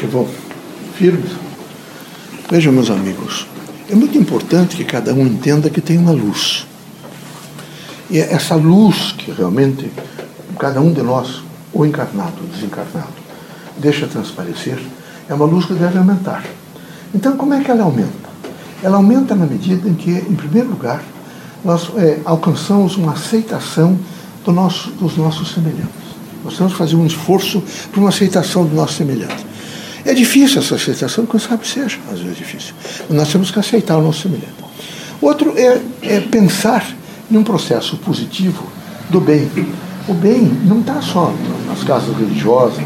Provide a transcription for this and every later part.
que vão firmes. Vejam, meus amigos, é muito importante que cada um entenda que tem uma luz. E é essa luz que realmente cada um de nós, o encarnado, o desencarnado, deixa transparecer, é uma luz que deve aumentar. Então, como é que ela aumenta? Ela aumenta na medida em que, em primeiro lugar, nós é, alcançamos uma aceitação do nosso, dos nossos semelhantes. Nós temos que fazer um esforço para uma aceitação do nosso semelhante. É difícil essa aceitação, quem sabe seja, às vezes difícil. Mas nós temos que aceitar o nosso semelhante. Outro é, é pensar em um processo positivo do bem. O bem não está só nas casas religiosas,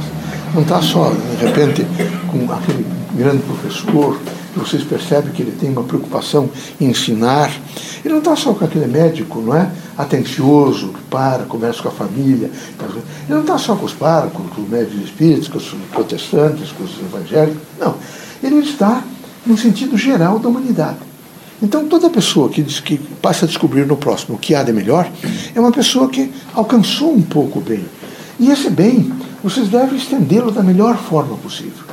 não está só, de repente, com aquele grande professor, vocês percebem que ele tem uma preocupação em ensinar. Ele não está só com aquele médico, não é? Atencioso, que para, conversa com a família. Ele não está só com os párocos, com os médicos espíritos, com os protestantes, com os evangélicos. Não. Ele está no sentido geral da humanidade. Então, toda pessoa que, diz, que passa a descobrir no próximo o que há de melhor é uma pessoa que alcançou um pouco o bem. E esse bem, vocês devem estendê-lo da melhor forma possível.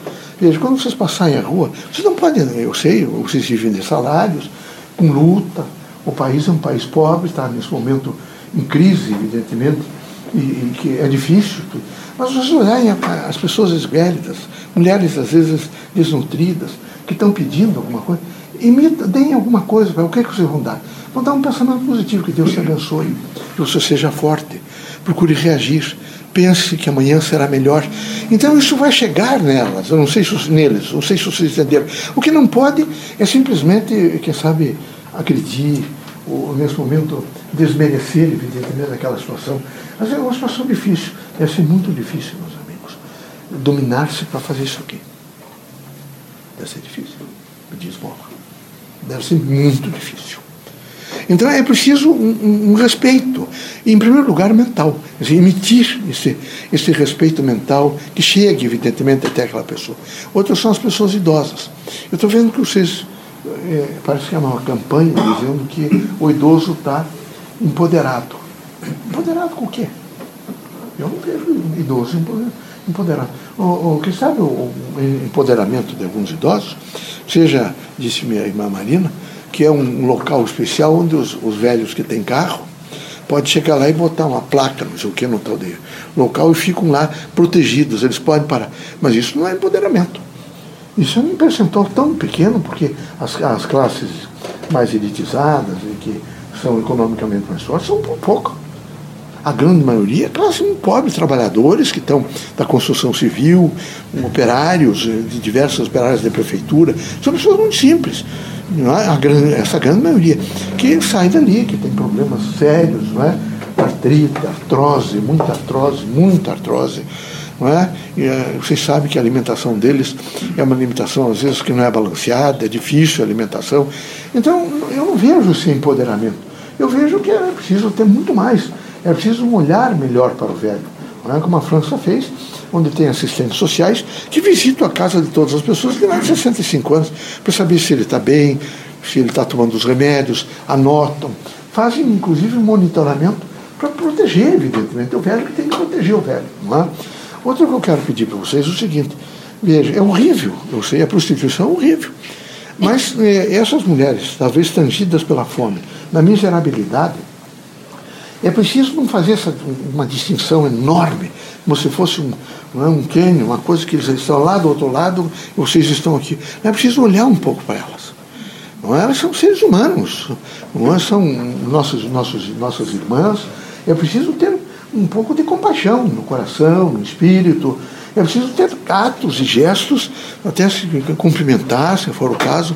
Veja, quando vocês passarem a rua, vocês não podem, eu sei, vocês vivem de salários, com luta. O país é um país pobre, está nesse momento em crise, evidentemente, e, e que é difícil. Mas vocês olharem as pessoas esguélidas, mulheres às vezes desnutridas, que estão pedindo alguma coisa, imita, deem alguma coisa, o que, é que vocês vão dar? Vão dar um pensamento positivo, que Deus te abençoe, que você seja forte, procure reagir, pense que amanhã será melhor. Então isso vai chegar nelas, eu não sei se neles, não sei se vocês entenderam. O que não pode é simplesmente, quem sabe, acreditar, ou nesse momento desmerecer, evidentemente, aquela situação. Mas é uma situação difícil, deve ser muito difícil, meus amigos, dominar-se para fazer isso aqui. Deve ser difícil, me diz Mola deve ser muito difícil. Então é preciso um, um, respeito, em primeiro lugar mental, dizer, emitir esse, esse respeito mental que chegue, evidentemente, até aquela pessoa. Outras são as pessoas idosas. Eu estou vendo que vocês, é, parece que é uma campanha dizendo que o idoso está empoderado. Empoderado com o quê? Eu não vejo idoso empoderado. O, o, que sabe o, o empoderamento de alguns idosos? Seja, disse minha irmã Marina, que é um local especial onde os, os velhos que têm carro pode chegar lá e botar uma placa, não sei o que, no tal de local e ficam lá protegidos, eles podem parar. Mas isso não é empoderamento. Isso é um percentual tão pequeno, porque as, as classes mais elitizadas e que são economicamente mais fortes são por pouco a grande maioria, é classe pobre, trabalhadores que estão da construção civil, operários, eh, de diversas operárias da prefeitura, são pessoas muito simples. É? Grande, essa grande maioria, que sai dali, que tem problemas sérios, não é? artrite, artrose, muita artrose, muita artrose. Não é? E, uh, vocês sabem que a alimentação deles é uma alimentação, às vezes, que não é balanceada, é difícil a alimentação. Então, eu não vejo esse empoderamento. Eu vejo que é preciso ter muito mais é preciso um olhar melhor para o velho, é? como a França fez, onde tem assistentes sociais que visitam a casa de todas as pessoas de mais de 65 anos para saber se ele está bem, se ele está tomando os remédios, anotam, fazem inclusive um monitoramento para proteger, evidentemente, o velho que tem que proteger o velho. Não é? Outra que eu quero pedir para vocês é o seguinte: veja, é horrível, eu sei, a prostituição é horrível. Mas eh, essas mulheres, talvez tangidas pela fome, na miserabilidade, é preciso não fazer essa, uma distinção enorme, como se fosse um, é, um cânion, uma coisa que eles estão lá do outro lado vocês estão aqui. É preciso olhar um pouco para elas. Não é? Elas são seres humanos, não é? são nossos, nossos, nossas irmãs. É preciso ter um pouco de compaixão no coração, no espírito. É preciso ter atos e gestos, até se cumprimentar, se for o caso,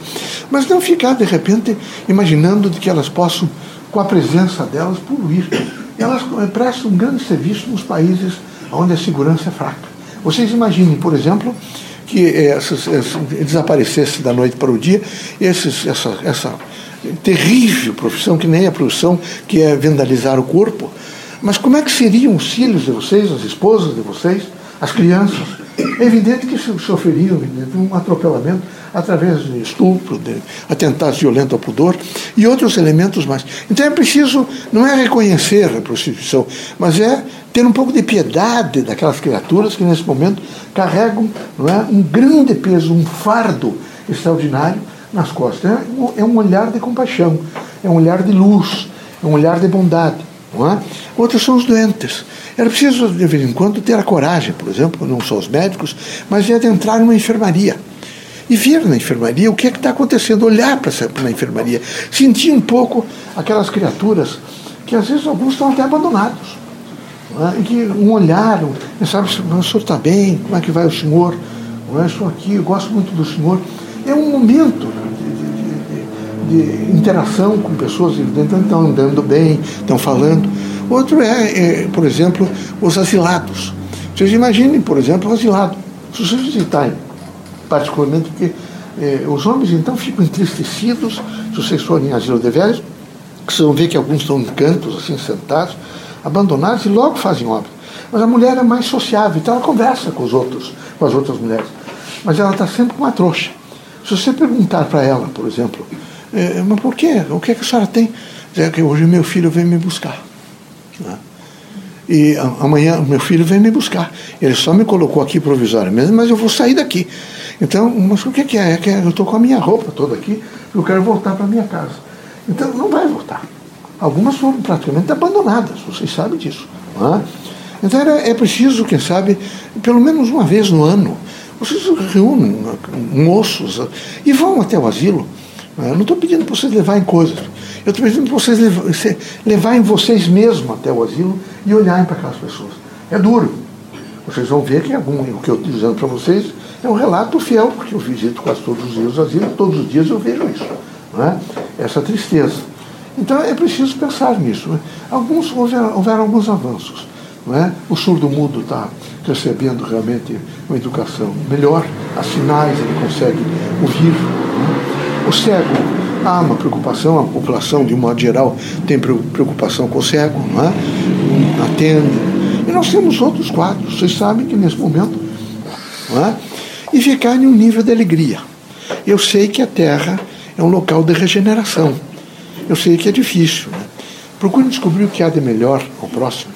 mas não ficar, de repente, imaginando de que elas possam com a presença delas, poluir. Elas prestam um grande serviço nos países onde a segurança é fraca. Vocês imaginem, por exemplo, que essas, essas, desaparecesse da noite para o dia esses, essa, essa terrível profissão, que nem a profissão que é vandalizar o corpo. Mas como é que seriam os filhos de vocês, as esposas de vocês, as crianças? É evidente que sofreriam um atropelamento através de estupro, de atentados violentos ao pudor e outros elementos mais. Então é preciso, não é reconhecer a prostituição, mas é ter um pouco de piedade daquelas criaturas que nesse momento carregam não é, um grande peso, um fardo extraordinário nas costas. É um olhar de compaixão, é um olhar de luz, é um olhar de bondade. É? Outros são os doentes. Era preciso, de vez em quando, ter a coragem, por exemplo, não só os médicos, mas de adentrar numa enfermaria e ver na enfermaria o que é está acontecendo, olhar para a enfermaria, sentir um pouco aquelas criaturas que às vezes alguns estão até abandonados. É? E que um olhar, um, sabe, o senhor está bem, como é que vai o senhor? É? Estou aqui, eu gosto muito do senhor. É um momento de, interação com pessoas que estão andando bem, estão falando. Outro é, é, por exemplo, os asilados. Vocês imaginem, por exemplo, o asilado. Se vocês visitarem particularmente porque eh, os homens então ficam entristecidos se vocês forem em asilo de velhos, que vocês vão ver que alguns estão em cantos, assim, sentados, abandonados e logo fazem obra. Mas a mulher é mais sociável, então ela conversa com os outros, com as outras mulheres. Mas ela está sempre com uma trouxa. Se você perguntar para ela, por exemplo, eh, mas por quê? O que, é que a senhora tem? Dizer que hoje meu filho veio me buscar. Né? E amanhã meu filho vem me buscar. Ele só me colocou aqui provisoriamente, mas eu vou sair daqui. Então, mas o que é? é que eu estou com a minha roupa toda aqui, eu quero voltar para minha casa. Então, não vai voltar. Algumas foram praticamente abandonadas, vocês sabem disso. É? Então, é, é preciso, quem sabe, pelo menos uma vez no ano, vocês reúnem moços e vão até o asilo. É? Eu não estou pedindo para vocês levarem coisas. Eu estou pedindo para vocês levarem vocês mesmos até o asilo e olharem para aquelas pessoas. É duro. Vocês vão ver que algum, o que eu estou dizendo para vocês é um relato fiel, porque eu visito quase todos os dias o asilo, todos os dias eu vejo isso. Não é? Essa tristeza. Então é preciso pensar nisso. Né? Alguns, houveram, houveram alguns avanços. É? O surdo-mudo está recebendo realmente uma educação melhor, as sinais ele consegue ouvir. O cego há uma preocupação, a população, de um modo geral, tem preocupação com o cego, não é? atende. E nós temos outros quadros. Vocês sabem que nesse momento não é? e ficar em um nível de alegria. Eu sei que a Terra é um local de regeneração. Eu sei que é difícil. Né? Procure descobrir o que há de melhor ao próximo.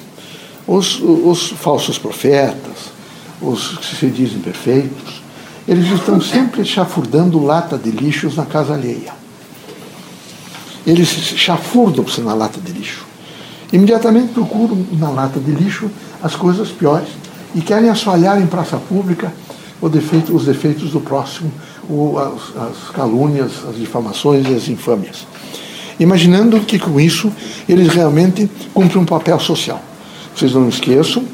Os, os falsos profetas, os que se dizem perfeitos, eles estão sempre chafurdando lata de lixos na casa alheia. Eles chafurdam-se na lata de lixo. Imediatamente procuram na lata de lixo as coisas piores e querem assoalhar em praça pública defeito, os defeitos do próximo, o, as, as calúnias, as difamações e as infâmias. Imaginando que com isso eles realmente cumprem um papel social. Vocês não esqueçam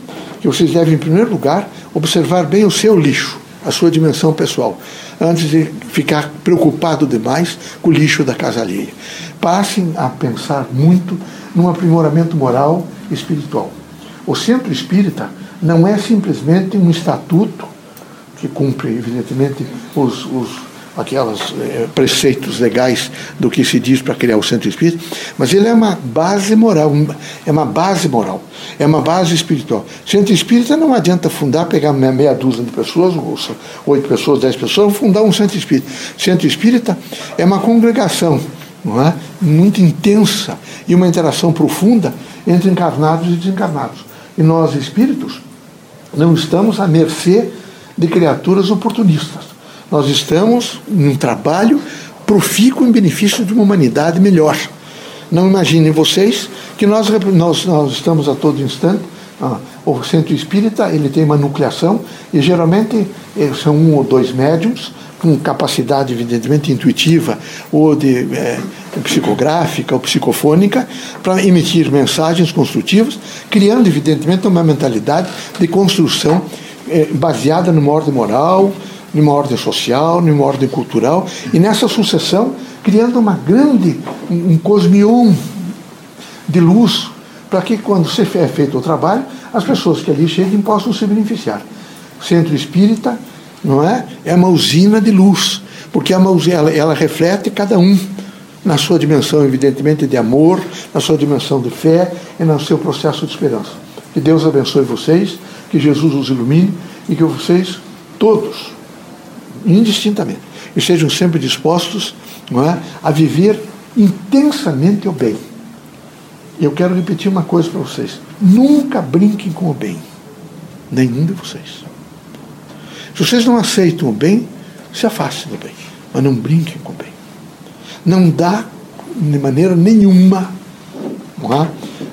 que vocês devem, em primeiro lugar, observar bem o seu lixo, a sua dimensão pessoal, antes de ficar preocupado demais com o lixo da casa alheia. Passem a pensar muito num aprimoramento moral e espiritual. O centro espírita não é simplesmente um estatuto que cumpre, evidentemente, os, os aquelas é, preceitos legais do que se diz para criar o centro espírita, mas ele é uma base moral, é uma base moral, é uma base espiritual. Centro espírita não adianta fundar, pegar meia dúzia de pessoas, oito pessoas, dez pessoas, fundar um centro espírita. Centro espírita é uma congregação não é? muito intensa e uma interação profunda entre encarnados e desencarnados. E nós, espíritos, não estamos à mercê de criaturas oportunistas. Nós estamos em um trabalho profícuo em benefício de uma humanidade melhor. Não imaginem vocês que nós, nós, nós estamos a todo instante. Ah, o centro espírita ele tem uma nucleação e geralmente eh, são um ou dois médiums com capacidade evidentemente intuitiva ou de é, psicográfica ou psicofônica para emitir mensagens construtivas, criando evidentemente uma mentalidade de construção é, baseada numa ordem moral, numa ordem social, numa ordem cultural, e nessa sucessão criando uma grande, um cosmion de luz, para que quando se é feito o trabalho, as pessoas que ali cheguem possam se beneficiar. Centro espírita, não é? É uma usina de luz, porque uma usina, ela, ela reflete cada um na sua dimensão, evidentemente, de amor, na sua dimensão de fé e no seu processo de esperança. Que Deus abençoe vocês que Jesus os ilumine e que vocês todos, indistintamente, e sejam sempre dispostos é, a viver intensamente o bem. Eu quero repetir uma coisa para vocês: nunca brinquem com o bem, nenhum de vocês. Se vocês não aceitam o bem, se afastem do bem, mas não brinquem com o bem. Não dá de maneira nenhuma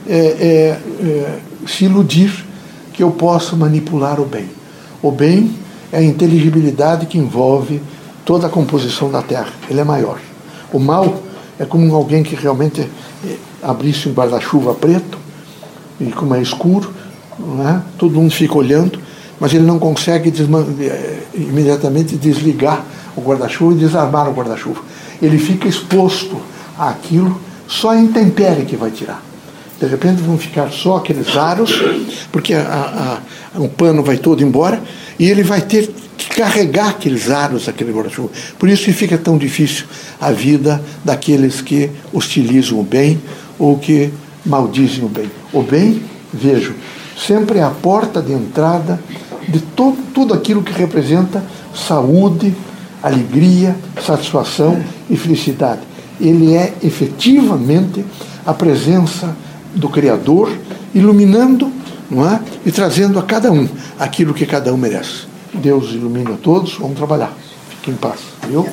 é, é, é, é se iludir que eu posso manipular o bem. O bem é a inteligibilidade que envolve toda a composição da Terra. Ele é maior. O mal é como alguém que realmente eh, abrisse um guarda-chuva preto, e como é escuro, é? todo mundo fica olhando, mas ele não consegue desman eh, imediatamente desligar o guarda-chuva e desarmar o guarda-chuva. Ele fica exposto àquilo, só a intempérie que vai tirar. De repente vão ficar só aqueles aros, porque a, a, o pano vai todo embora, e ele vai ter que carregar aqueles aros, aquele guarda-chuva. Por isso que fica tão difícil a vida daqueles que hostilizam o bem ou que maldizem o bem. O bem, vejo, sempre é a porta de entrada de todo, tudo aquilo que representa saúde, alegria, satisfação e felicidade. Ele é efetivamente a presença do Criador, iluminando não é? e trazendo a cada um aquilo que cada um merece. Deus ilumina a todos, vamos trabalhar. Fique em paz. Viu?